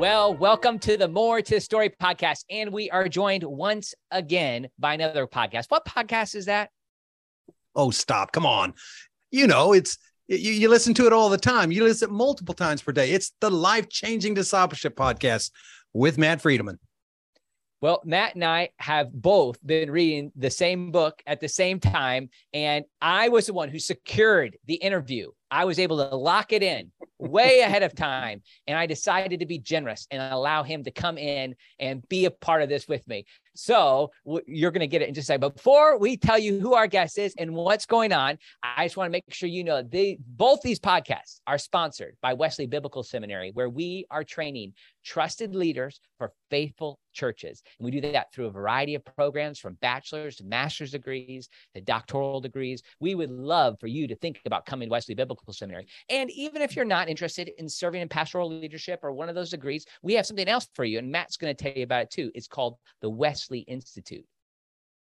Well, welcome to the More to the Story podcast. And we are joined once again by another podcast. What podcast is that? Oh, stop. Come on. You know, it's you, you listen to it all the time. You listen multiple times per day. It's the life changing discipleship podcast with Matt Friedemann. Well, Matt and I have both been reading the same book at the same time. And I was the one who secured the interview. I was able to lock it in way ahead of time. And I decided to be generous and allow him to come in and be a part of this with me. So you're going to get it in just a second. But before we tell you who our guest is and what's going on, I just want to make sure you know they both these podcasts are sponsored by Wesley Biblical Seminary, where we are training trusted leaders for faithful churches. And we do that through a variety of programs from bachelor's to master's degrees to doctoral degrees. We would love for you to think about coming to Wesley Biblical Seminary. And even if you're not interested in serving in pastoral leadership or one of those degrees, we have something else for you. And Matt's going to tell you about it too. It's called the Wesley Institute.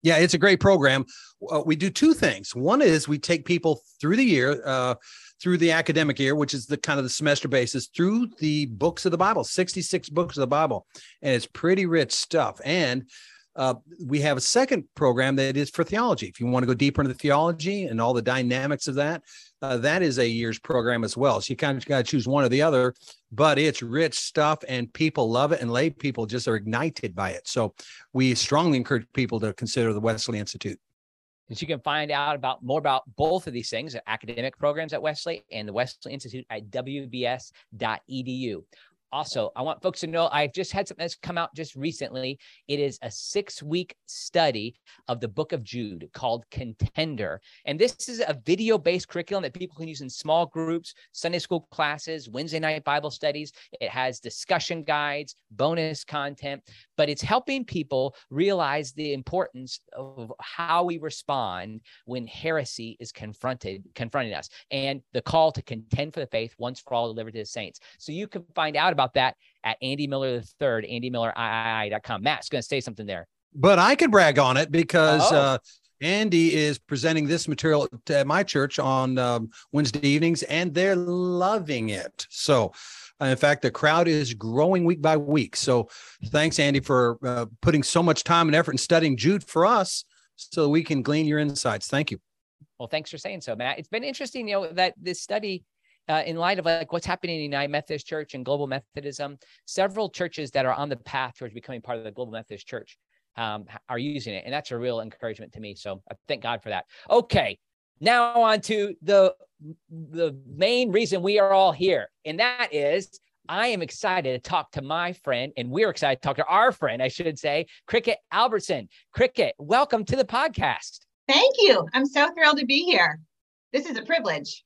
Yeah, it's a great program. Uh, we do two things. One is we take people through the year, uh, through the academic year, which is the kind of the semester basis, through the books of the Bible, 66 books of the Bible. And it's pretty rich stuff. And uh, we have a second program that is for theology. If you want to go deeper into the theology and all the dynamics of that, uh, that is a year's program as well. So you kind of got to choose one or the other, but it's rich stuff and people love it and lay people just are ignited by it. So we strongly encourage people to consider the Wesley Institute. And you can find out about more about both of these things, academic programs at Wesley and the Wesley Institute at wbs.edu. Also, I want folks to know I've just had something that's come out just recently. It is a six week study of the book of Jude called Contender. And this is a video based curriculum that people can use in small groups, Sunday school classes, Wednesday night Bible studies. It has discussion guides, bonus content, but it's helping people realize the importance of how we respond when heresy is confronted, confronting us, and the call to contend for the faith once for all delivered to the saints. So you can find out about that at Andy Miller the third, AndyMillerIII.com. Matt's going to say something there. But I could brag on it because oh. uh, Andy is presenting this material at my church on um, Wednesday evenings, and they're loving it. So, uh, in fact, the crowd is growing week by week. So, thanks, Andy, for uh, putting so much time and effort in studying Jude for us so we can glean your insights. Thank you. Well, thanks for saying so, Matt. It's been interesting, you know, that this study uh, in light of like what's happening in the United Methodist Church and Global Methodism, several churches that are on the path towards becoming part of the Global Methodist Church um, are using it, and that's a real encouragement to me. So I thank God for that. Okay, now on to the the main reason we are all here, and that is I am excited to talk to my friend, and we're excited to talk to our friend, I should say, Cricket Albertson. Cricket, welcome to the podcast. Thank you. I'm so thrilled to be here. This is a privilege.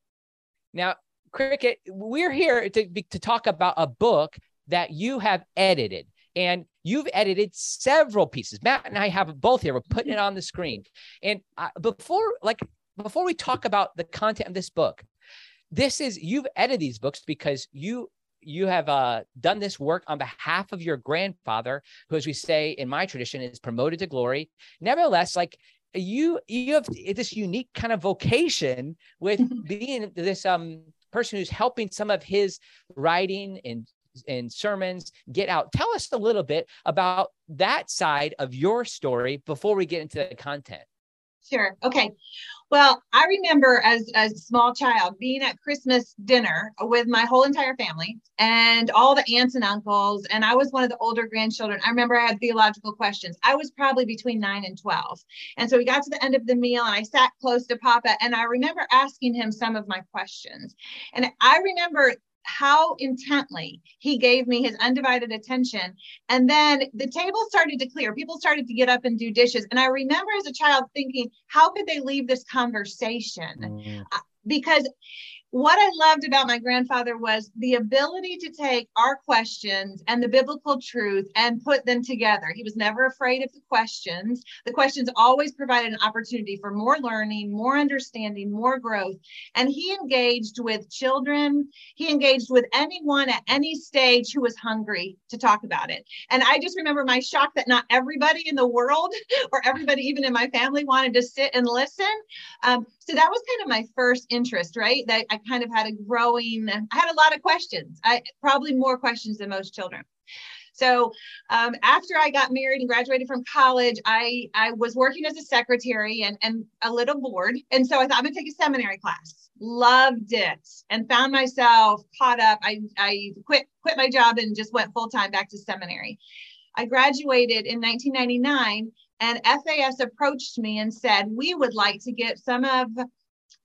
Now, Cricket, we're here to, to talk about a book that you have edited. And you've edited several pieces. Matt and I have both here. We're putting it on the screen. And uh, before, like, before we talk about the content of this book, this is you've edited these books because you you have uh, done this work on behalf of your grandfather, who, as we say in my tradition, is promoted to glory. Nevertheless, like you, you have this unique kind of vocation with being this um person who's helping some of his writing and and sermons get out. Tell us a little bit about that side of your story before we get into the content. Sure. Okay. Well, I remember as, a small child being at Christmas dinner with my whole entire family and all the aunts and uncles. And I was one of the older grandchildren. I remember I had theological questions. I was probably between nine and 12. And so we got to the end of the meal and I sat close to Papa and I remember asking him some of my questions. And I remember how intently he gave me his undivided attention. And then the table started to clear. People started to get up and do dishes. And I remember as a child thinking, how could they leave this conversation? Mm. Uh, because what I loved about my grandfather was the ability to take our questions and the biblical truth and put them together. He was never afraid of the questions. The questions always provided an opportunity for more learning, more understanding, more growth. And he engaged with children, he engaged with anyone at any stage who was hungry to talk about it. And I just remember my shock that not everybody in the world or everybody even in my family wanted to sit and listen. Um, so that was kind of my first interest, right? That I kind of had a growing, I had a lot of questions. I probably more questions than most children. So um, after I got married and graduated from college, I I was working as a secretary and and a little bored, and so I thought I'm gonna take a seminary class. Loved it and found myself caught up. I I quit quit my job and just went full time back to seminary. I graduated in 1999 and FAS approached me and said, We would like to get some of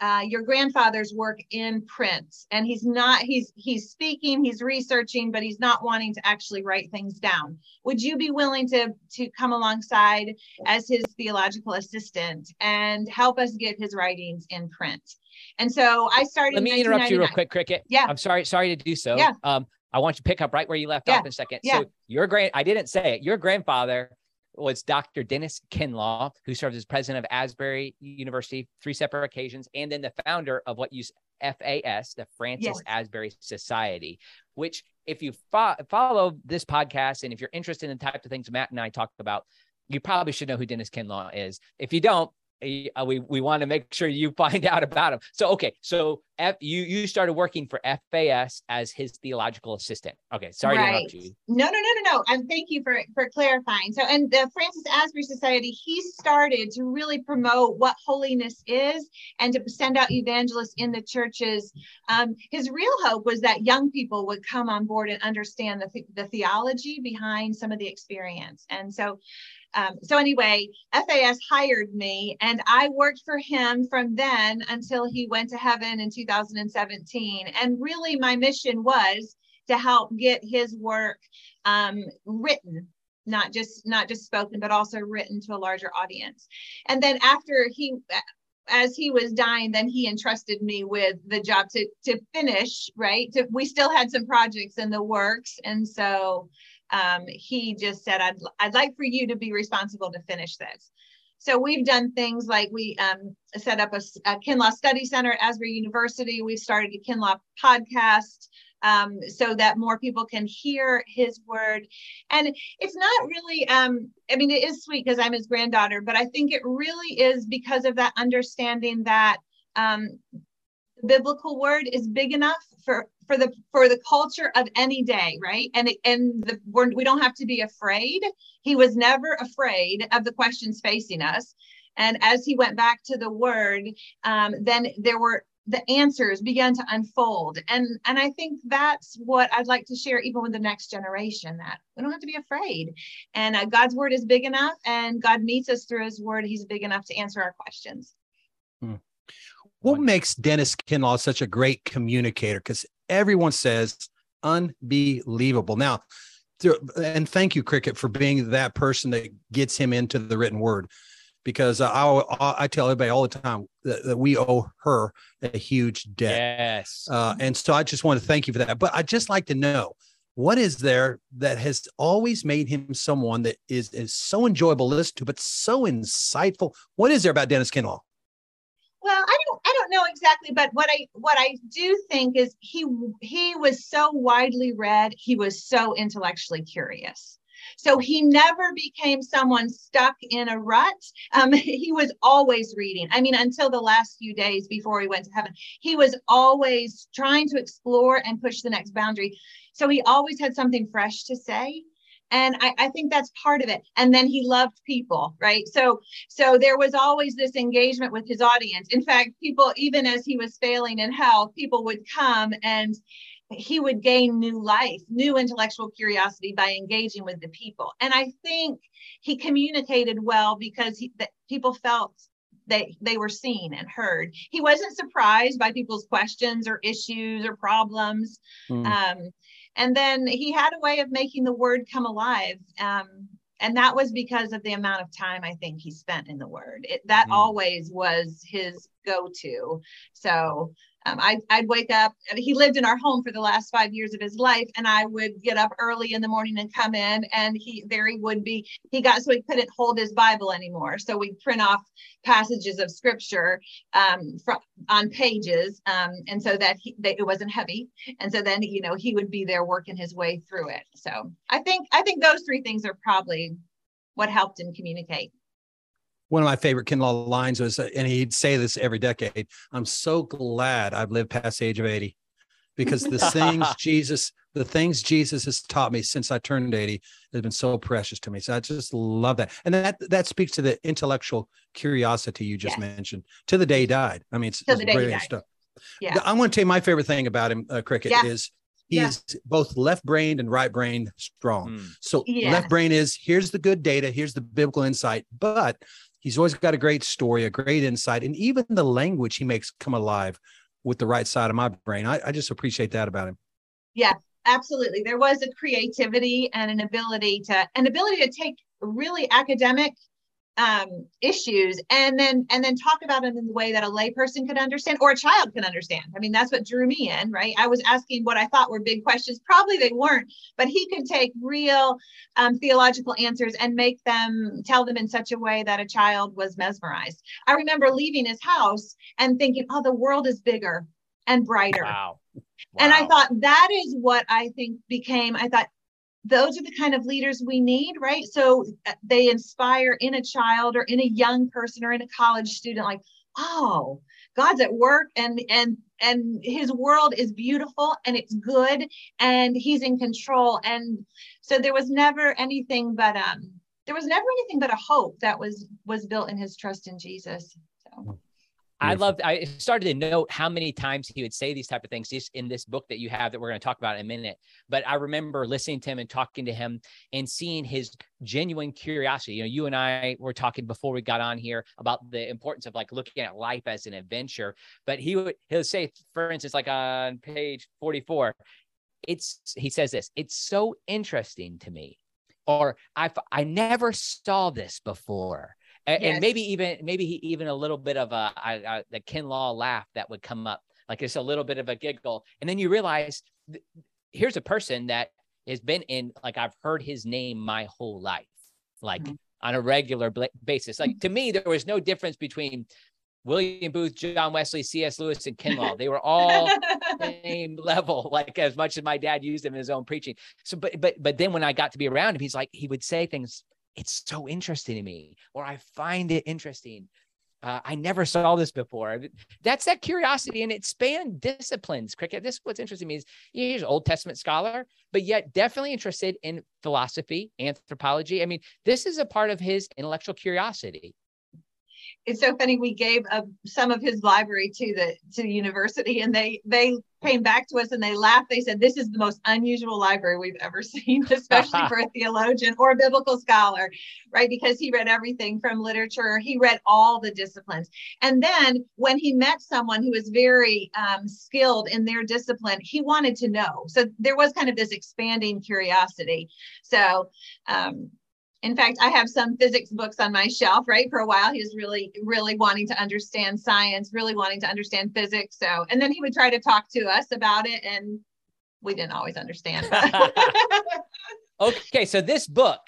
uh, your grandfather's work in print. And he's not he's he's speaking he's researching but he's not wanting to actually write things down. Would you be willing to to come alongside as his theological assistant and help us get his writings in print? And so i started let me interrupt you real quick cricket. Yeah. I'm sorry sorry to do so. Yeah. um i want you to pick up right where you left yeah. off in a second. Yeah. so your grand i didn't say it. Your grandfather was Dr. Dennis Kinlaw, who served as president of Asbury University three separate occasions, and then the founder of what used FAS, the Francis Yes. Asbury Society, which if you fo- follow this podcast and if you're interested in the type of things Matt and I talk about, you probably should know who Dennis Kinlaw is. If you don't, eh, we we want to make sure you find out about him. So okay, so F, you you started working for FAS as his theological assistant. Okay, sorry to interrupt you. No, no, no, no, no. And thank you for for clarifying. So, and the Francis Asbury Society, he started to really promote what holiness is and to send out evangelists in the churches. Um, his real hope was that young people would come on board and understand the, the- the theology behind some of the experience. And so, um, so anyway, FAS hired me, and I worked for him from then until he went to heaven in 2017. And really, my mission was to help get his work um, written not just not just spoken but also written to a larger audience. And then after he as he was dying then he entrusted me with the job to to finish right? To, we still had some projects in the works. And so um, he just said I'd, I'd like for you to be responsible to finish this so we've done things like we um, set up a, a Kinlaw Study Center at Asbury University. We've started a Kinlaw podcast um, so that more people can hear his word. And it's not really, um, I mean, it is sweet because I'm his granddaughter, but I think it really is because of that understanding that um, biblical word is big enough for for the for the culture of any day right? And and the we're, we don't have to be afraid. He was never afraid of the questions facing us. And as he went back to the word um, then there were the answers began to unfold. And and i think that's what i'd like to share even with the next generation that we don't have to be afraid. And uh, god's word is big enough and god meets us through his word. He's big enough to answer our questions What makes Dennis Kinlaw such a great communicator? Because everyone says unbelievable. Now, and thank you, Cricket, for being that person that gets him into the written word. Because I, I, I tell everybody all the time that, that we owe her a huge debt. Yes. Uh, and so I just want to thank you for that. But I'd just like to know what is there that has always made him someone that is, is so enjoyable to listen to, but so insightful? What is there about Dennis Kinlaw? Well, I don't I don't know exactly, but what I what I do think is he he was so widely read, he was so intellectually curious. So he never became someone stuck in a rut. Um, he was always reading. I mean, until the last few days before he went to heaven, he was always trying to explore and push the next boundary. So he always had something fresh to say. And I, I think that's part of it. And then he loved people, right? So so there was always this engagement with his audience. In fact, people, even as he was failing in health, people would come and he would gain new life, new intellectual curiosity by engaging with the people. And I think he communicated well because he, that people felt they they were seen and heard. He wasn't surprised by people's questions or issues or problems. Mm. Um, and then he had a way of making the word come alive. Um, and that was because of the amount of time I think he spent in the word. It, that Mm. always was his go to. So um, I, I'd wake up, he lived in our home for the last five years of his life, and I would get up early in the morning and come in, and he there he would be. He got so he couldn't hold his Bible anymore, so we'd print off passages of scripture um, from on pages, um, and so that, he, that it wasn't heavy, and so then you know he would be there working his way through it. So I think I think those three things are probably what helped him communicate. One of my favorite Kinlaw lines was, uh, and he'd say this every decade. I'm so glad I've lived past the age of 80 because the things Jesus, the things Jesus has taught me since I turned 80 has been so precious to me. So I just love that. And that that speaks to the intellectual curiosity you just yes. mentioned to the day he died. I mean, it's, it's brilliant stuff. Yeah. I want to tell you my favorite thing about him, uh, Cricket, yeah. is he yeah. is both left brained and right brained strong. Mm. So yeah. left brain is here's the good data, here's the biblical insight, but he's always got a great story, a great insight, and even the language he makes come alive with the right side of my brain. I, I just appreciate that about him. Yeah, absolutely. There was a creativity and an ability to an ability to take really academic um, issues and then and then talk about it in the way that a layperson could understand or a child can understand. I mean, that's what drew me in, right? I was asking what I thought were big questions. Probably they weren't, but he could take real um, theological answers and make them tell them in such a way that a child was mesmerized. I remember leaving his house and thinking, "Oh, the world is bigger and brighter." Wow. Wow. And I thought that is what I think became. I thought those are the kind of leaders we need, right? So uh, they inspire in a child or in a young person or in a college student, like, oh, God's at work and and and his world is beautiful and it's good and he's in control. And so there was never anything but um there was never anything but a hope that was was built in his trust in Jesus. So I loved. I started to note how many times he would say these type of things just in this book that you have that we're going to talk about in a minute. But I remember listening to him and talking to him and seeing his genuine curiosity. You know, you and I were talking before we got on here about the importance of like looking at life as an adventure. But he would he'll say, for instance, like on page forty four, it's he says this. It's so interesting to me, or I I never saw this before and, yes. and maybe even maybe he even a little bit of a, the Kinlaw laugh that would come up, like it's a little bit of a giggle, and then you realize th- here's a person that has been in like I've heard his name my whole life, like mm-hmm. on a regular basis. Like to me, there was no difference between William Booth, John Wesley, C.S. Lewis, and Kinlaw. They were all same level, like as much as my dad used them in his own preaching. So, but but but then when I got to be around him, he's like he would say things it's so interesting to me, or I find it interesting. Uh, I never saw this before. That's that curiosity, and it spanned disciplines. Cricket. This what's interesting to me is he's an Old Testament scholar, but yet definitely interested in philosophy, anthropology. I mean, this is a part of his intellectual curiosity it's so funny. We gave uh, some of his library to the to the university, and they they came back to us and they laughed. They said, "This is the most unusual library we've ever seen, especially for a theologian or a biblical scholar, right? Because he read everything from literature. He read all the disciplines, and then when he met someone who was very um, skilled in their discipline, he wanted to know. So there was kind of this expanding curiosity. So." Um, in fact, I have some physics books on my shelf, right? For a while, he was really, really wanting to understand science, really wanting to understand physics. So, and then he would try to talk to us about it, and we didn't always understand. okay, so this book,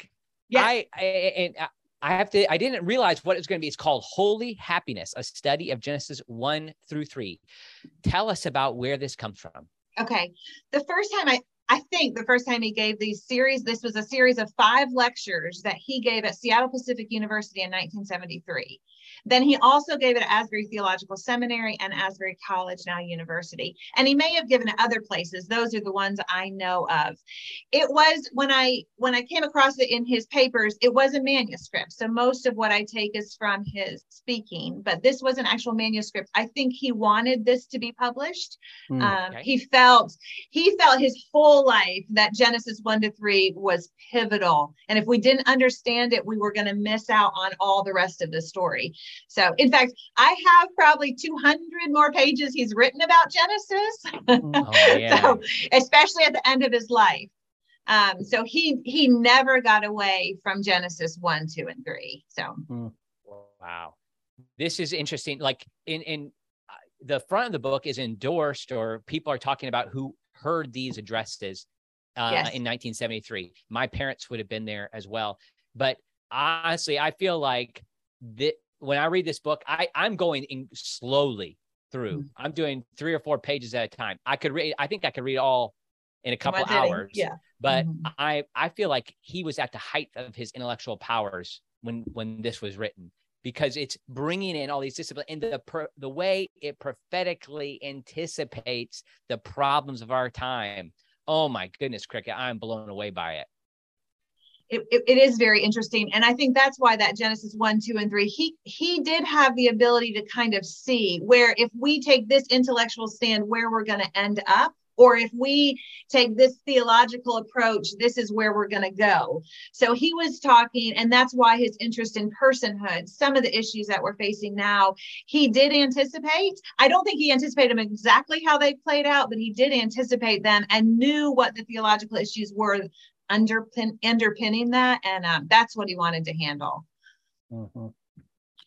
yeah, I, I and uh, I have to, I didn't realize what it was going to be. It's called Holy Happiness, a study of Genesis 1 through 3. Tell us about where this comes from. Okay. The first time I I think the first time he gave these series, this was a series of five lectures that he gave at Seattle Pacific University in 1973. Then he also gave it at Asbury Theological Seminary and Asbury College, now University. And he may have given it other places. Those are the ones I know of. It was when I when I came across it in his papers, it was a manuscript. So most of what I take is from his speaking, but this was an actual manuscript. I think he wanted this to be published. Mm, um, okay. He felt he felt his whole life that Genesis one to three was pivotal, and if we didn't understand it, we were going to miss out on all the rest of the story. So, in fact, I have probably 200 more pages he's written about Genesis. Oh, yeah. so, especially at the end of his life. Um, so he he never got away from Genesis one, two, and three. So, hmm. wow, this is interesting. Like in in uh, the front of the book is endorsed, or people are talking about who heard these addresses uh, yes. in 1973. My parents would have been there as well. But honestly, I feel like that when I read this book, I I'm going in slowly through. Mm-hmm. I'm doing three or four pages at a time. I could read. I think I could read all in a couple hours. Yeah. But mm-hmm. I I feel like he was at the height of his intellectual powers when when this was written because it's bringing in all these disciplines and the the way it prophetically anticipates the problems of our time. Oh my goodness, cricket! I'm blown away by it. It, it, it is very interesting and i think that's why that genesis 1 2 and 3 he he did have the ability to kind of see where if we take this intellectual stand where we're going to end up or if we take this theological approach, this is where we're going to go. So he was talking, and that's why his interest in personhood, some of the issues that we're facing now, he did anticipate. I don't think he anticipated them exactly how they played out, but he did anticipate them and knew what the theological issues were underpin, underpinning that. And um, that's what he wanted to handle. Mm-hmm.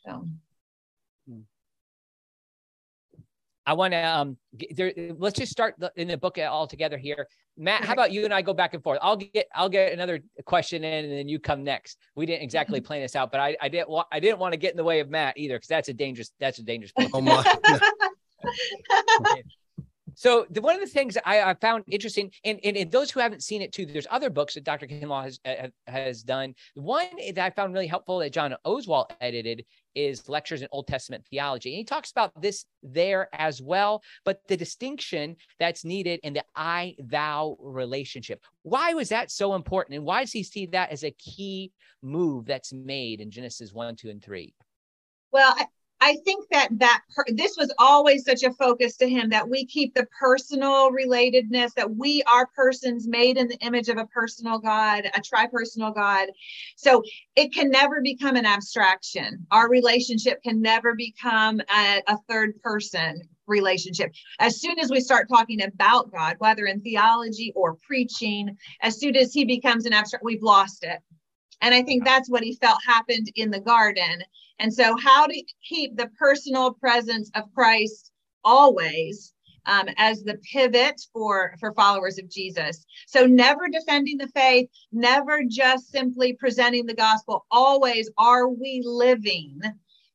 So. I want to um there, let's just start the, in the book all together here. Matt, how about you and I go back and forth? I'll get I'll get another question in and then you come next. We didn't exactly plan this out, but I, I didn't want I didn't want to get in the way of Matt either because that's a dangerous that's a dangerous place. Oh my. So the, one of the things I, I found interesting, and, and, and, those who haven't seen it too, there's other books that Dr. Kinlaw has uh, has done. One that I found really helpful that John Oswalt edited is lectures in Old Testament theology, and he talks about this there as well. But the distinction that's needed in the I thou relationship. Why was that so important, and why does he see that as a key move that's made in Genesis one, two, and three? Well, I think that that per, this was always such a focus to him that we keep the personal relatedness that we are persons made in the image of a personal God, a tripersonal God. So it can never become an abstraction. Our relationship can never become a, a third person relationship. As soon as we start talking about God, whether in theology or preaching, as soon as he becomes an abstract, we've lost it. And I think that's what he felt happened in the garden and so, how to keep the personal presence of Christ always um, as the pivot for for followers of Jesus. So never defending the faith, never just simply presenting the gospel. Always, are we living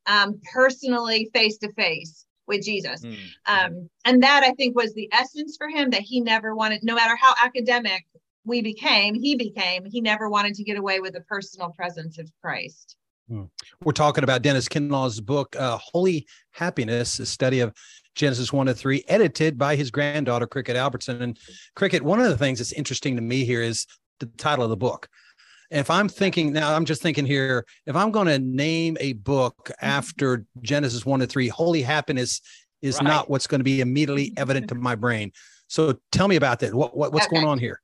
um, personally face to face with Jesus? Mm. Um, and that I think was the essence for him that he never wanted, no matter how academic we became, he became. He never wanted to get away with the personal presence of Christ. Hmm. We're talking about Dennis Kinlaw's book, uh, Holy Happiness, a study of Genesis 1 to 3, edited by his granddaughter, Cricket Albertson. And Cricket, one of the things that's interesting to me here is the title of the book. If I'm thinking now, I'm just thinking here, if I'm going to name a book mm-hmm. after Genesis 1 to 3, Holy Happiness is right. not what's going to be immediately evident to my brain. So tell me about that. What, what what's okay. going on here?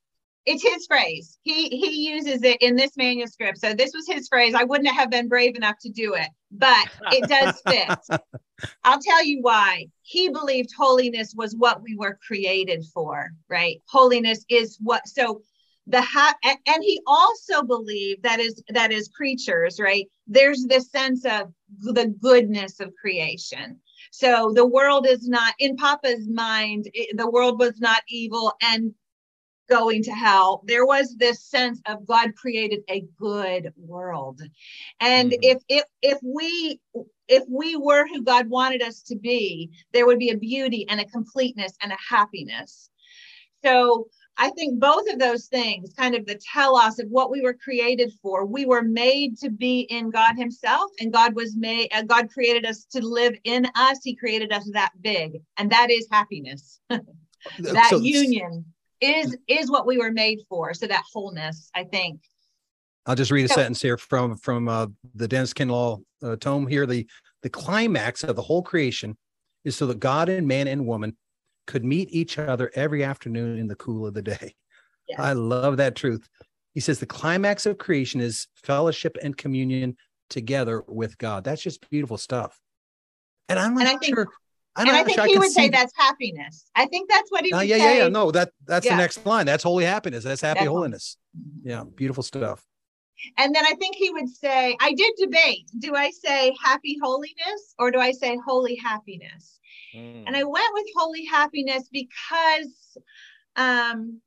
It's his phrase. He he uses it in this manuscript. So this was his phrase. I wouldn't have been brave enough to do it, but it does fit. I'll tell you why. He believed holiness was what we were created for, right? Holiness is what so the ha- and he also believed that is that as creatures, right? There's this sense of the goodness of creation. So the world is not in Papa's mind, the world was not evil and going to hell there was this sense of god created a good world. And mm-hmm. if if if we if we were who god wanted us to be there would be a beauty and a completeness and a happiness. So i think both of those things kind of the telos of what we were created for we were made to be in god himself and god was made uh, god created us to live in us. He created us that big and that is happiness. That so, union is is what we were made for. So that wholeness, I think. I'll just read a so, sentence here from from uh, the Dennis Kinlaw uh, tome here. The the climax of the whole creation is so that God and man and woman could meet each other every afternoon in the cool of the day. Yes. I love that truth. He says the climax of creation is fellowship and communion together with God. That's just beautiful stuff. And I'm not and sure I and I think he would say that's happiness. I think that's what he uh, would yeah, say. Yeah, yeah, No, that that's yeah. the next line. That's holy happiness. That's happy that's holiness. Holy. Yeah, beautiful stuff. And then I think he would say, I did debate. Do I say happy holiness or do I say holy happiness? Mm. And I went with holy happiness because um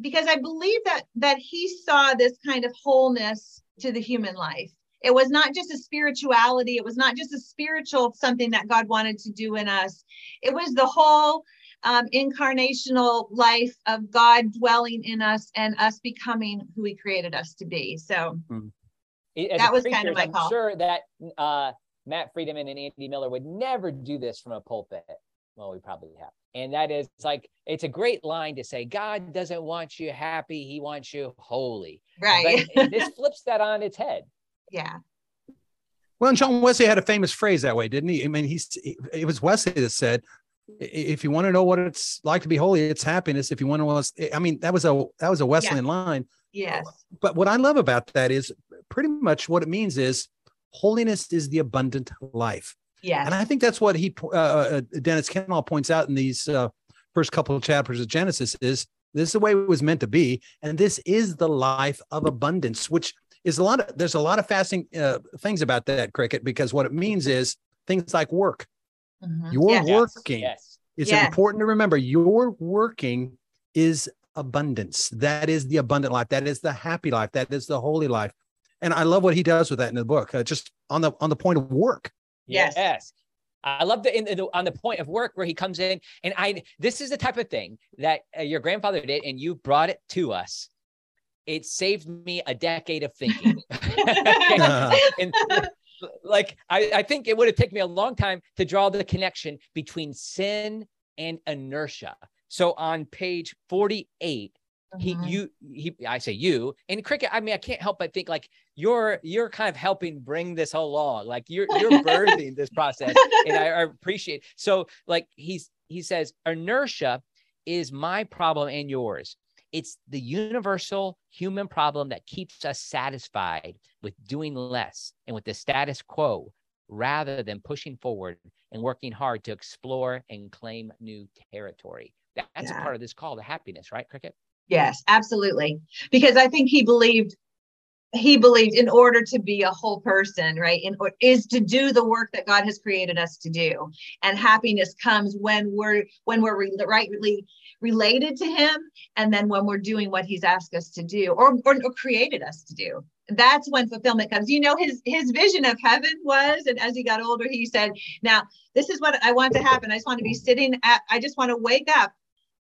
because I believe that that he saw this kind of wholeness to the human life it was not just a spirituality, it was not just a spiritual something that God wanted to do in us. It was the whole um, incarnational life of God dwelling in us and us becoming who He created us to be. So. Hmm. That was kind of my I'm call. sure that uh, Matt Friedemann and Andy Miller would never do this from a pulpit. Well, we probably have. And that is like, it's a great line to say, God doesn't want you happy. He wants you holy. Right. This flips that on its head. Yeah. Well, and John Wesley had a famous phrase that way, didn't he? I mean, he's it was Wesley that said, "If you want to know what it's like to be holy, it's happiness. If you want to know," I mean, that was a that was a Wesleyan line. Yes. But what I love about that is pretty much what it means is holiness is the abundant life, Yeah. and I think that's what he uh, uh, Dennis Kinlaw points out in these uh, first couple of chapters of Genesis is this is the way it was meant to be, and this is the life of abundance, which is a lot of there's a lot of fascinating uh, things about that cricket because what it means is things like work. Mhm. You're Yes. working. Yes. It's Yes. important to remember your working is abundance. That is the abundant life. That is the happy life. That is the holy life. And I love what he does with that in the book. Uh, just on the on the point of work. Yes. Yes. I love the, in the on the point of work where he comes in and I this is the type of thing that uh, your grandfather did and you brought it to us. It saved me a decade of thinking. and like I, I think it would have taken me a long time to draw the connection between sin and inertia. So on page 48, he Mhm. you he I say you and cricket I mean I can't help but think like you're you're kind of helping bring this along like you're you're birthing this process and I, I appreciate so like he's he says inertia is my problem and yours it's the universal human problem that keeps us satisfied with doing less and with the status quo rather than pushing forward and working hard to explore and claim new territory. That- that's a part of this call to happiness right cricket? Yes, absolutely. Because I think he believed he believed in order to be a whole person, right? In or is to do the work that God has created us to do. And happiness comes when we're when we're re- rightly related to him and then when we're doing what he's asked us to do or, or, or created us to do. That's when fulfillment comes. You know, his his vision of heaven was, and as he got older, he said, Now, this is what I want to happen. I just want to be sitting at, I just want to wake up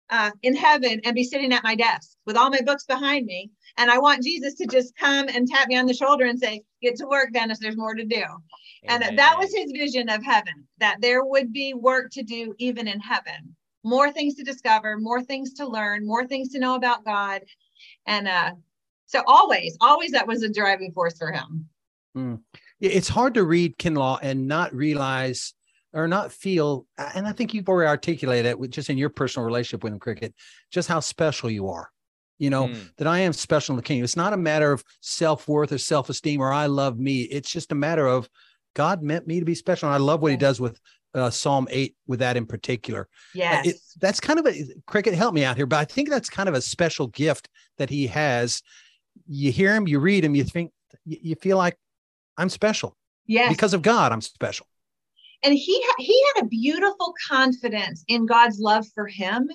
uh, in heaven and be sitting at my desk with all my books behind me. And I want Jesus to just come and tap me on the shoulder and say, Get to work, Dennis, there's more to do. And that was his vision of heaven, that there would be work to do even in heaven. More things to discover, more things to learn, more things to know about God. And uh, so always, always that was a driving force for him. Yeah, It's hard to read Kinlaw and not realize or not feel, and I think you've already articulated it with just in your personal relationship with him, Cricket, just how special you are. You know, Mm. that I am special in the kingdom. It's not a matter of self worth or self esteem or I love me. It's just a matter of God meant me to be special. And I love what he does with uh, Psalm 8 with that in particular. Uh, Yes. it- that's kind of a cricket help me out here, but I think that's kind of a special gift that he has. You hear him, you read him, you think you, you feel like I'm special yes. because of God. I'm special. and he ha- he had a beautiful confidence in God's love for him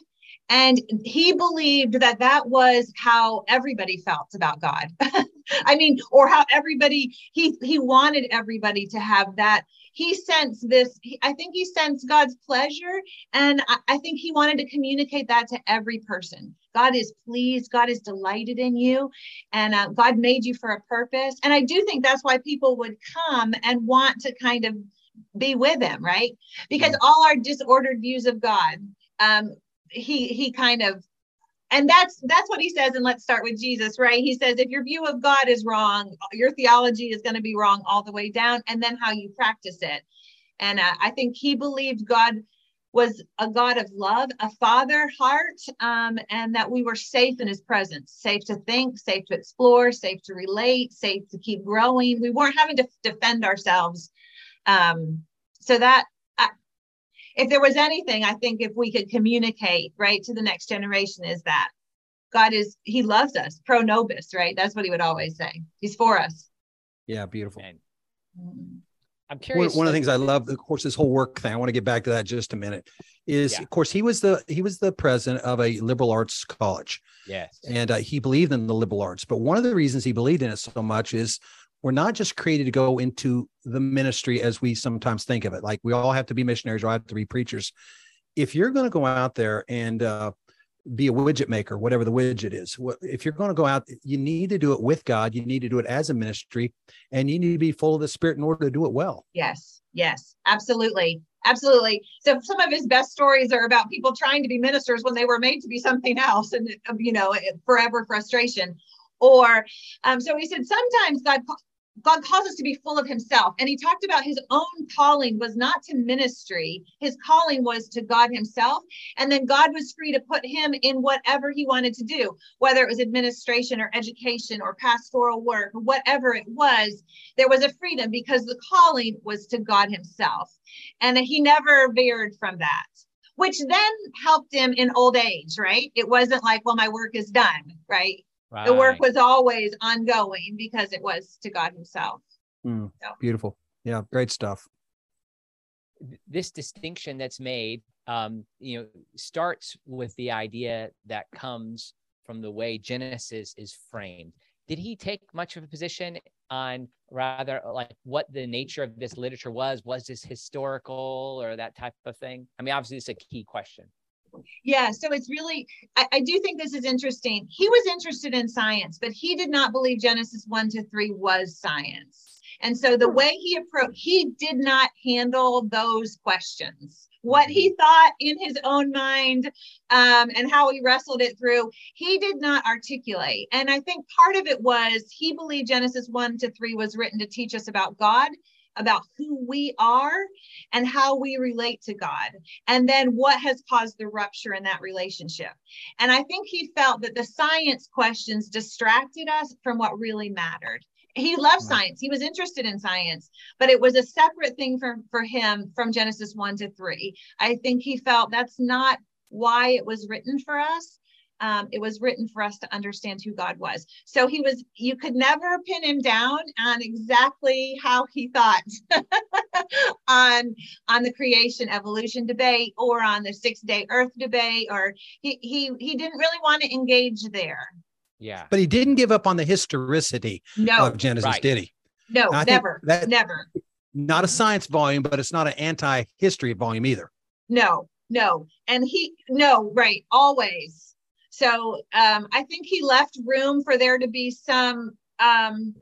and he believed that that was how everybody felt about God. I mean, or how everybody he he wanted everybody to have that. He sensed this. He, I think he sensed God's pleasure, and I, I think he wanted to communicate that to every person. God is pleased. God is delighted in you, and uh, God made you for a purpose. And I do think that's why people would come and want to kind of be with him, right? Because all our disordered views of God, um, he he kind of and that's that's what he says and let's start with jesus right? He says if your view of god is wrong your theology is going to be wrong all the way down and then how you practice it. And uh, i think he believed god was a god of love a father heart um, and that we were safe in his presence safe to think safe to explore safe to relate safe to keep growing. We weren't having to defend ourselves um, so that if there was anything i think if we could communicate right to the next generation is that god is he loves us pro nobis right that's what he would always say he's for us Yeah, beautiful. And Mm. I'm One, curious. one of the things I love, of course, this whole work thing. I want to get back to that just a minute. Is Yeah. of course he was the he was the president of a liberal arts college, Yes. and uh, he believed in the liberal arts. But one of the reasons he believed in it so much is we're not just created to go into the ministry as we sometimes think of it. Like we all have to be missionaries or have to be preachers. If you're going to go out there and uh, be a widget maker, whatever the widget is. If you're going to go out, you need to do it with God. You need to do it as a ministry, and you need to be full of the Spirit in order to do it well. Yes, yes, absolutely, absolutely. So some of his best stories are about people trying to be ministers when they were made to be something else, and you know, forever frustration. Or, um, so he said sometimes God God calls us to be full of himself. And he talked about his own calling was not to ministry. His calling was to God himself. And then God was free to put him in whatever he wanted to do, whether it was administration or education or pastoral work, or whatever it was, there was a freedom because the calling was to God himself. And he never veered from that. Which then helped him in old age, right? It wasn't like, well, my work is done, right? Right. The work was always ongoing because it was to God Himself. Mm, so. Beautiful. Yeah, great stuff. This distinction that's made, um, you know, starts with the idea that comes from the way Genesis is framed. Did he take much of a position on rather like what the nature of this literature was? Was this historical or that type of thing? I mean, obviously, it's a key question. Yeah, so it's really, I, I, do think this is interesting. He was interested in science, but he did not believe Genesis 1 to 3 was science. And so the way he approached, he did not handle those questions. What he mm-hmm. thought in his own mind um, and how he wrestled it through, he did not articulate. And I think part of it was he believed Genesis 1 to 3 was written to teach us about God about who we are and how we relate to God, and then what has caused the rupture in that relationship. And I think he felt that the science questions distracted us from what really mattered. He loved science. He was interested in science, but it was a separate thing for, for him from Genesis 1 to 3. I think he felt that's not why it was written for us um, it was written for us to understand who God was. So he was, you could never pin him down on exactly how he thought on, on the creation evolution debate or on the six day earth debate, or he, he, he didn't really want to engage there. Yeah. But he didn't give up on the historicity no, of Genesis, right. did he? No, never, that, never. Not a science volume, but it's not an anti-history volume either. No, no. And he, no, right. Always so um, I think he left room for there to be some. Um,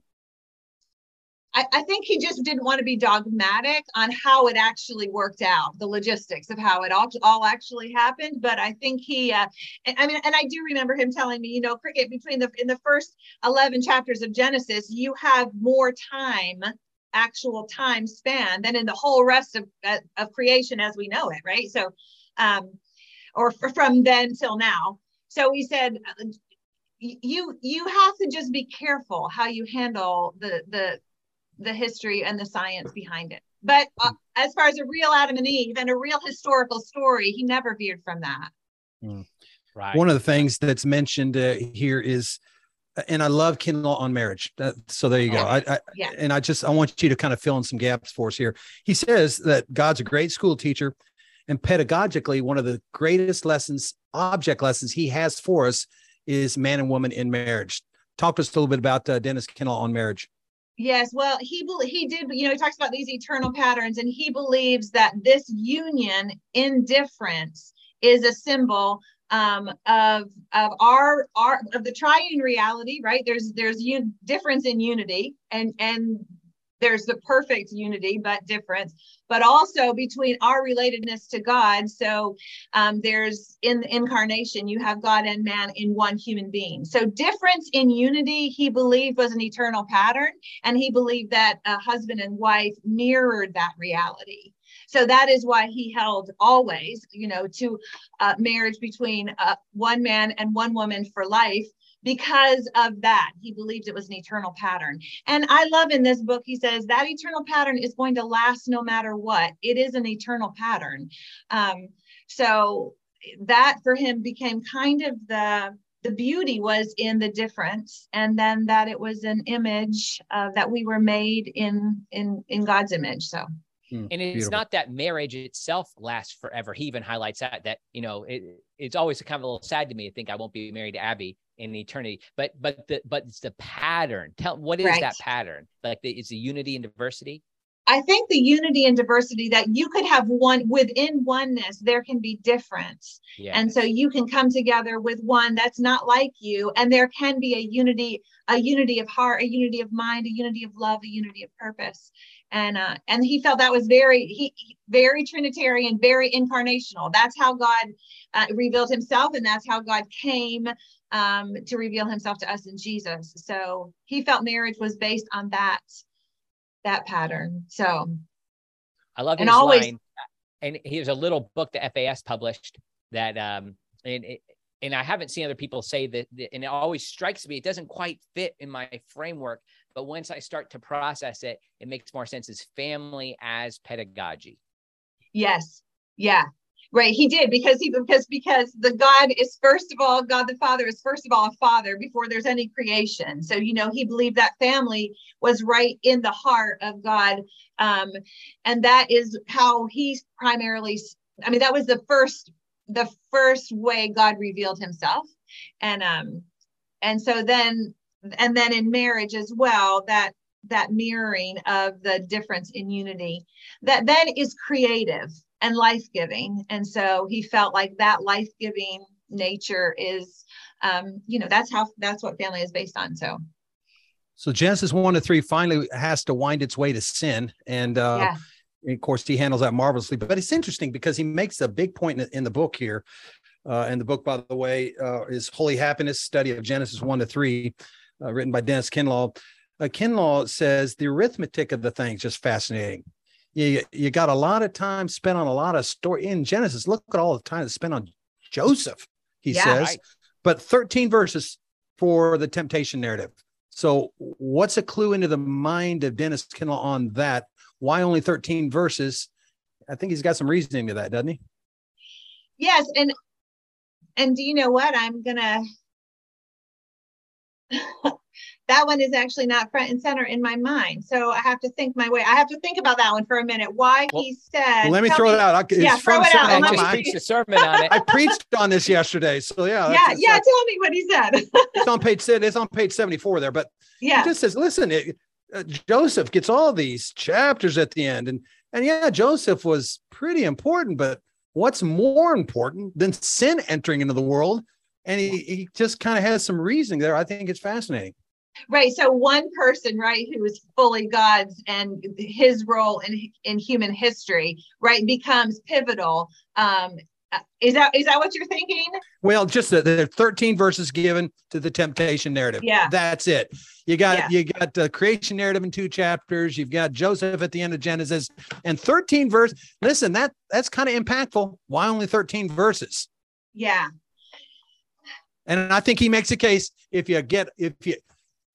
I, I, think he just didn't want to be dogmatic on how it actually worked out, the logistics of how it all, all actually happened. But I think he, uh, I mean, and I do remember him telling me, you know, cricket between the in the first eleven chapters of Genesis, you have more time actual time span than in the whole rest of, of creation as we know it right so um or from then till now so he said, you you have to just be careful how you handle the the the history and the science behind it. But uh, as far as a real Adam and Eve and a real historical story, he never veered from that. Mm. Right. One of the things that's mentioned uh, here is, and I love Kinlaw on marriage. That, so there you go. I, I yeah. and I just I want you to kind of fill in some gaps for us here. He says that God's a great school teacher, and pedagogically, one of the greatest lessons object lessons he has for us is man and woman in marriage. Talk to us a little bit about uh, Dennis Kinlaw on marriage. Yes, well, he he did. You know, he talks about these eternal patterns, and he believes that this union in difference is a symbol um, of of our our of the triune reality. Right? There's there's un- difference in unity, and and there's the perfect unity but difference but also between our relatedness to god. So um, there's in the incarnation you have god and man in one human being. So difference in unity he believed was an eternal pattern and he believed that a husband and wife mirrored that reality. So that is why he held always you know to uh, marriage between uh, one man and one woman for life because of that. He believed it was an eternal pattern. And I love in this book, he says that eternal pattern is going to last no matter what. It is an eternal pattern. Um, so that for him became kind of the the beauty was in the difference and then that it was an image uh, that we were made in in in god's image so hmm, and it's Beautiful. not that marriage itself lasts forever. He even highlights that that you know it, it's always kind of a little sad to me to think I won't be married to Abby in eternity but but the but it's the pattern tell what is right. that pattern like the, it's a unity and diversity I think the unity and diversity that you could have one within oneness, there can be difference. Yeah. And so you can come together with one that's not like you. And there can be a unity, a unity of heart, a unity of mind, a unity of love, a unity of purpose. And uh, and he felt that was very he very Trinitarian, very incarnational. That's how God uh, revealed himself, and that's how God came um, to reveal himself to us in Jesus. So he felt marriage was based on that that pattern. So I love his and always, line. And here's a little book that FAS published that um and it, and I haven't seen other people say that, and it always strikes me it doesn't quite fit in my framework. But once I start to process it, it makes more sense as family as pedagogy. Yes. Yeah. Right, he did because he because because the God is first of all God the Father is first of all a father before there's any creation. So you know he believed that family was right in the heart of God, um, and that is how he primarily. I mean, that was the first the first way God revealed Himself, and um, and so then and then in marriage as well that that mirroring of the difference in unity that then is creative and life-giving and so he felt like that life-giving nature is um you know that's how that's what family is based on so. So genesis 1 to 3 finally has to wind its way to sin and uh yeah. And of course he handles that marvelously. But it's interesting because he makes a big point in, in the book here uh, and the book by the way uh, is holy happiness study of genesis 1 to 3 uh, written by dennis kinlaw. Uh, kinlaw says the arithmetic of the thing is just fascinating you you got a lot of time spent on a lot of story in Genesis. Look at all the time spent on Joseph, he yeah, says, right. but 13 verses for the temptation narrative. So, what's a clue into the mind of Dennis Kinlaw on that? Why only 13 verses? I think he's got some reasoning to that, doesn't he? Yes, and and do you know what? I'm gonna that one is actually not front and center in my mind. So I have to think my way. I have to think about that one for a minute. Why well, he said. Well, let me throw me, it out. It's yeah, throw it out. I just preached a sermon on it. I preached on this yesterday. So yeah. Yeah, yeah. tell me what he said. it's on page it's on page 74 there, but yeah, he just says, listen, it, uh, Joseph gets all these chapters at the end. And and yeah, Joseph was pretty important, but what's more important than sin entering into the world? And he, he just kind of has some reasoning there. I think it's fascinating. Right. So one person, right, who is fully God's and his role in in human history, right, becomes pivotal. Um, is that is that what you're thinking? Well, just the, the 13 verses given to the temptation narrative. Yeah, that's it. You got yeah. you got the creation narrative in two chapters. You've got Joseph at the end of Genesis, and 13 verse. Listen, that that's kind of impactful. Why only 13 verses? Yeah. And I think he makes a case if you get if you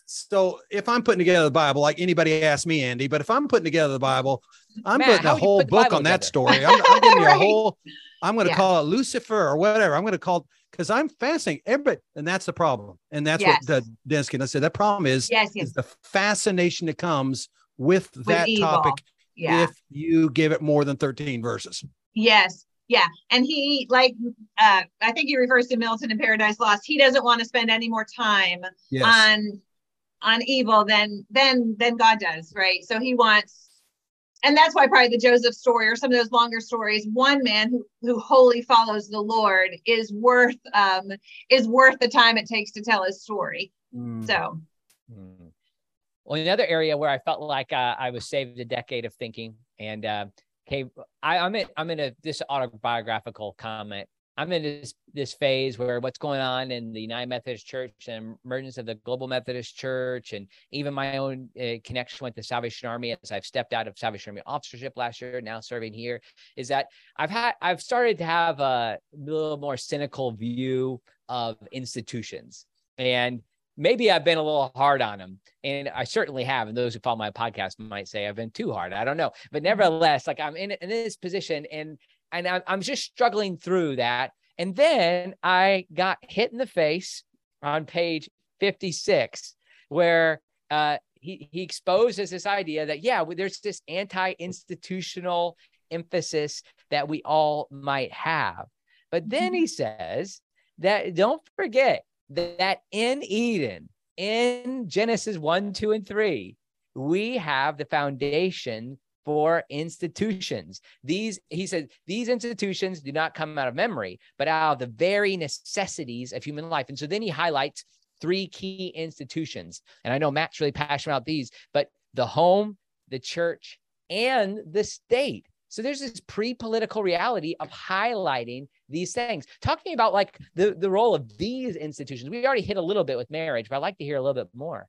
so if I'm putting together the Bible, like anybody asked me, Andy, but if I'm putting together the Bible, I'm Matt, putting a whole book on that story. I'm, I'm giving you a whole. I'm going to yeah. call it Lucifer or whatever. I'm going to call it because I'm fascinating. Everybody, and that's the problem. And that's yes. what the Denskin said. That problem is, yes, yes. is the fascination that comes with, with that evil. topic. Yeah. If you give it more than 13 verses. Yes. Yeah. And he like uh I think he refers to Milton in Paradise Lost. He doesn't want to spend any more time yes. on on evil than than than God does, right? So he wants and that's why probably the Joseph story or some of those longer stories, one man who who wholly follows the Lord is worth um is worth the time it takes to tell his story. Mm. So mm. well another area where I felt like uh, I was saved a decade of thinking and uh okay I, I'm in I'm in a this autobiographical comment I'm in this this phase where what's going on in the United Methodist Church and emergence of the Global Methodist Church, and even my own uh, connection with the Salvation Army as I've stepped out of Salvation Army officership last year, now serving here, is that I've had I've started to have a little more cynical view of institutions, and maybe I've been a little hard on them, and I certainly have. And those who follow my podcast might say I've been too hard. I don't know, but nevertheless, like I'm in in this position and and I, I'm just struggling through that. And then I got hit in the face on page 56, where uh, he, he exposes this idea that, yeah, there's this anti institutional emphasis that we all might have. But then he says that don't forget that in Eden, in Genesis 1, 2, and 3, we have the foundation for institutions. These, he said, these institutions do not come out of memory, but out of the very necessities of human life. And so then he highlights three key institutions. And I know Matt's really passionate about these, but the home, the church, and the state. So there's this pre-political reality of highlighting these things. Talking about like the, the role of these institutions. We already hit a little bit with marriage, but I'd like to hear a little bit more.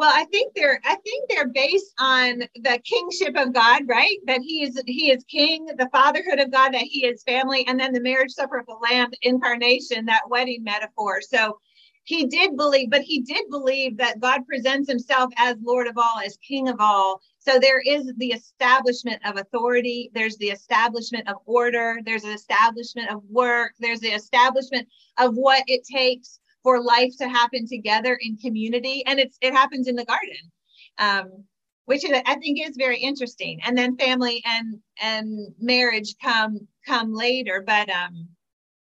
Well, I think they're I think they're based on the kingship of God, right? That he is he is king, the fatherhood of God, that he is family, and then the marriage supper of the Lamb, incarnation, that wedding metaphor. So he did believe, but he did believe that God presents himself as Lord of all, as King of all. So there is the establishment of authority, there's the establishment of order, there's an establishment of work, there's the establishment of what it takes for life to happen together in community and it's it happens in the garden um, which i think is very interesting. And then family and and marriage come come later but um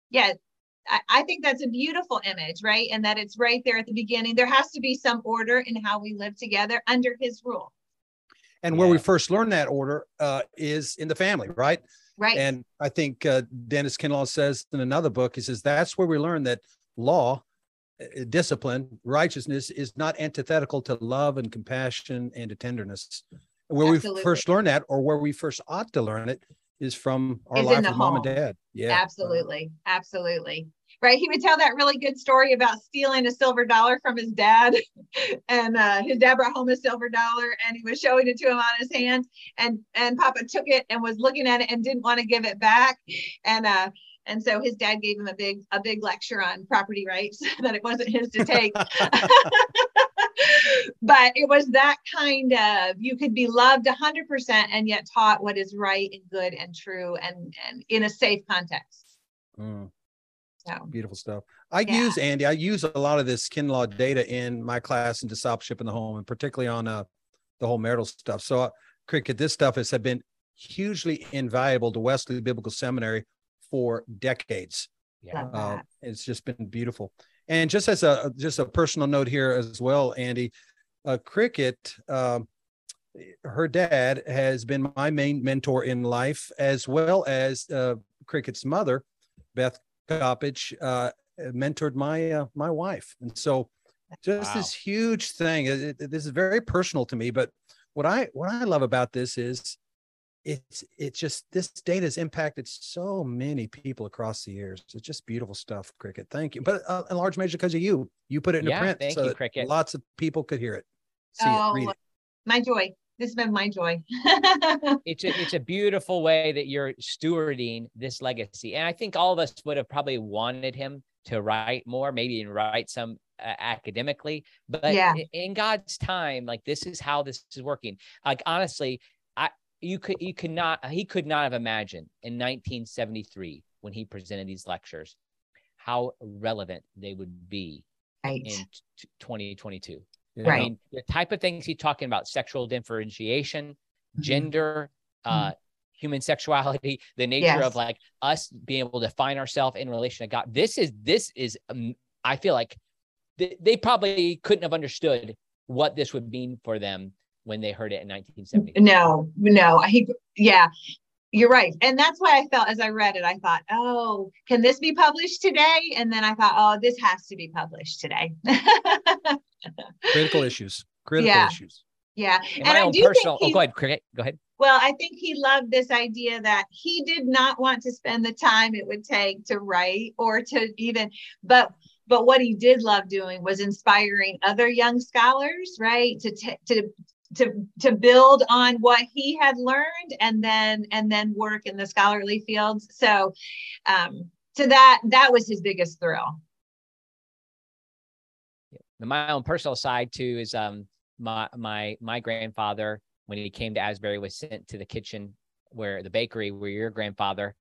yeah I, I think that's a beautiful image right? And that it's right there at the beginning. There has to be some order in how we live together under his rule. And where yeah. we first learn that order uh, is in the family right? Right. And i think uh, dennis kinlaw says in another book he says that's where we learn that law discipline, righteousness is not antithetical to love and compassion and to tenderness. Where Absolutely. we first learn that, or where we first ought to learn it, is from our is life with home. mom and dad. Yeah, absolutely, absolutely. Right. He would tell that really good story about stealing a silver dollar from his dad, and uh, his dad brought home a silver dollar, and he was showing it to him on his hand, and and Papa took it and was looking at it and didn't want to give it back, and uh, and so his dad gave him a big a big lecture on property rights that it wasn't his to take. But it was that kind of you could be loved 100% and yet taught what is right and good and true and and in a safe context. Mm. so. Beautiful stuff. I yeah. use andy i use a lot of this kinlaw data in my class in discipleship in the home and particularly on uh, the whole marital stuff. So uh, cricket this stuff has been hugely invaluable to wesley biblical seminary for decades. Yeah, uh, it's just been beautiful. And just as a just a personal note here as well, Andy, uh, cricket. Um, her dad has been my main mentor in life, as well as uh, cricket's mother, Beth Coppedge, uh, mentored my uh, my wife, and so just wow. this huge thing. It, it, this is very personal to me, but what I what I love about this is it's it's just this data has impacted so many people across the years. It's just beautiful stuff, Cricket. Thank you. But uh, in large measure because of you, you put it in yeah, print, thank so you, Cricket. Lots of people could hear it. See oh, it, it. my joy. This has been my joy. it's a it's a beautiful way that you're stewarding this legacy, and I think all of us would have probably wanted him to write more, maybe even write some uh, academically but yeah. in god's time like this is how this is working like honestly you could you could not he could not have imagined in 1973 when he presented these lectures how relevant they would be right. in t- 2022 yeah. right I mean, the type of things he's talking about sexual differentiation mm-hmm. gender mm-hmm. uh human sexuality the nature yes. of like us being able to find ourselves in relation to god this is this is um, i feel like th- they probably couldn't have understood what this would mean for them when they heard it in 1970. No, no, he, yeah, you're right. And that's why I felt as I read it, I thought, oh, can this be published today? And then I thought, oh, this has to be published today. Critical issues. Critical yeah. issues. Yeah. In and my I own personal, oh, go ahead, Cricket. Go ahead. Well, I think he loved this idea that he did not want to spend the time it would take to write or to even, but but what he did love doing was inspiring other young scholars right to t- to to to build on what he had learned and then and then work in the scholarly fields. So um to that that was his biggest thrill. My own personal side too is um my my my grandfather when he came to asbury was sent to the kitchen where the bakery where your grandfather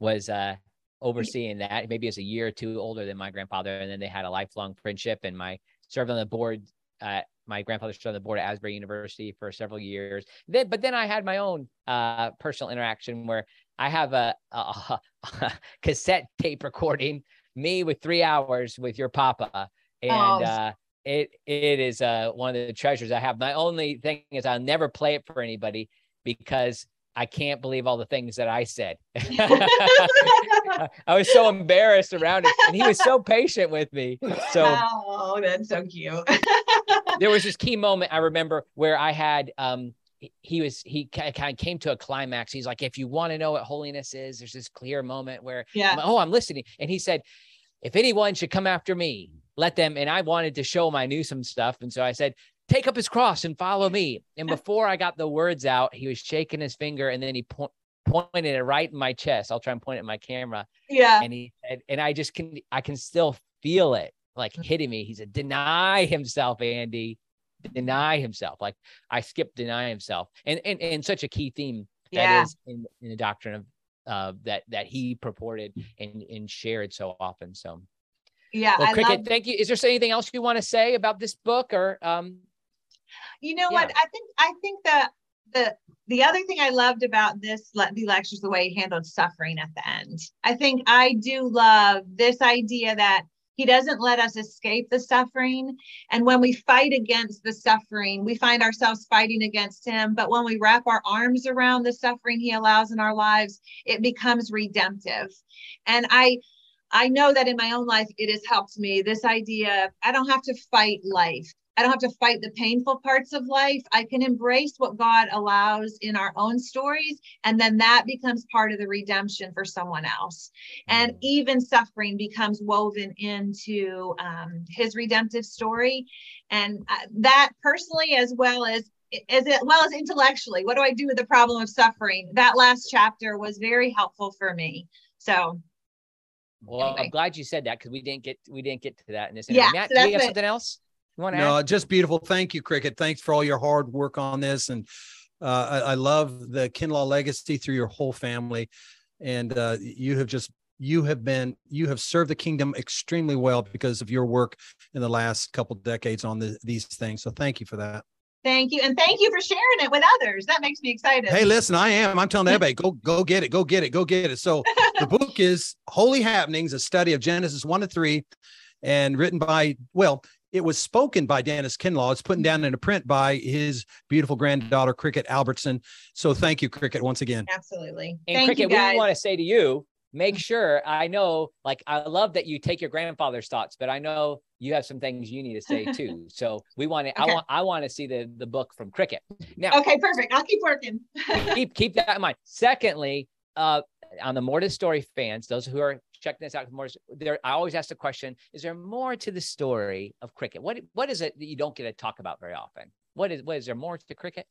was uh overseeing that. Maybe as a year or two older than my grandfather and then they had a lifelong friendship. And my served on the board uh, my grandfather stood on the board at Asbury University for several years. Then, but then I had my own uh, personal interaction where I have a, a, a, cassette tape recording me with three hours with your papa, and oh. uh, it it is uh, one of the treasures I have. My only thing is I'll never play it for anybody because I can't believe all the things that I said. I was so embarrassed around it, and he was so patient with me. So, oh, that's so cute. There was this key moment I remember where I had um, he was he kind of came to a climax. He's like, if you want to know what holiness is, there's this clear moment where, yeah. I'm, oh, I'm listening, and he said, if anyone should come after me, let them. And I wanted to show him I knew some stuff, and so I said, take up his cross and follow me. And before I got the words out, he was shaking his finger, and then he po- pointed it right in my chest. I'll try and point it at my camera. Yeah. And he said, and I just can I can still feel it like hitting me. He said, deny himself, Andy deny himself. Like I skipped deny himself, and and and such a key theme that yeah. is in, in the doctrine of uh, that that he purported and and shared so often. So yeah, well, I cricket. love- Thank you. Is there anything else you want to say about this book, or um? You know Yeah. what? I think I think that the the other thing I loved about this the lectures the way he handled suffering at the end. I think I do love this idea that he doesn't let us escape the suffering. And when we fight against the suffering we find ourselves fighting against him. But when we wrap our arms around the suffering he allows in our lives it becomes redemptive. And i i know that in my own life it has helped me. This idea i don't have to fight life I don't have to fight the painful parts of life. I can embrace what God allows in our own stories. And then that becomes part of the redemption for someone else. And even suffering becomes woven into um, his redemptive story. And uh, that personally, as well as as well as intellectually, what do I do with the problem of suffering? That last chapter was very helpful for me. So Well, Anyway. I'm glad you said that because we didn't get we didn't get to that in this. Yeah. Matt, so do you have what- something else you want to No, add? just beautiful. Thank you, Cricket. Thanks for all your hard work on this. And uh, I, I love the Kinlaw legacy through your whole family. And uh, you have just, you have been, you have served the kingdom extremely well because of your work in the last couple decades on the, these things. So thank you for that. thank you. And thank you for sharing it with others. That makes me excited. Hey, listen, I am. I'm telling everybody, go, go get it, go get it, go get it. So the book is Holy Happiness, a study of Genesis one to three, and written by, well, it was spoken by Dennis Kinlaw. It's put down in a print by his beautiful granddaughter, Cricket Albertson. So thank you, Cricket, once again. Absolutely. And Thank cricket, you we want to say to you, make sure I know, like, I love that you take your grandfather's thoughts, but I know you have some things you need to say too. So we want to, okay. I want, I want to see the the book from cricket. Now, Okay, perfect. I'll keep working. keep keep that in mind. Secondly, uh, on the more to the story fans, those who are checking this out, more there. I always ask the question: Is there more to the story of cricket? What what is it that you don't get to talk about very often? What is what is there more to cricket?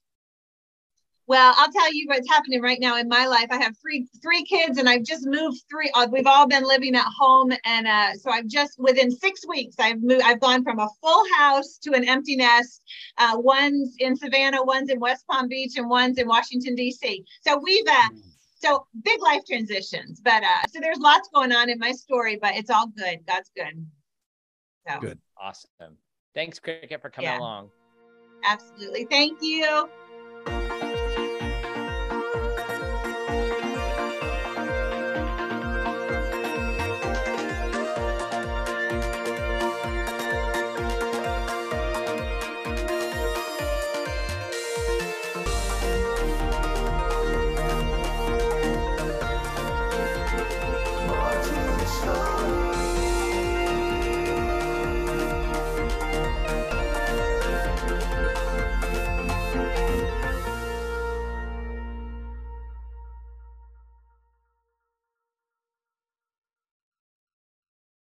Well, I'll tell you what's happening right now in my life. I have three three kids, and I've just moved three. Uh, we've all been living at home, and uh, so I've just within six weeks, I've moved. I've gone from a full house to an empty nest. Uh, one's in Savannah, one's in West Palm Beach, and one's in Washington D.C. So we've uh, so big life transitions, but uh, so there's lots going on in my story, but it's all good. God's good. So Good. Awesome. Thanks, cricket, for coming Yeah. along. absolutely, thank you.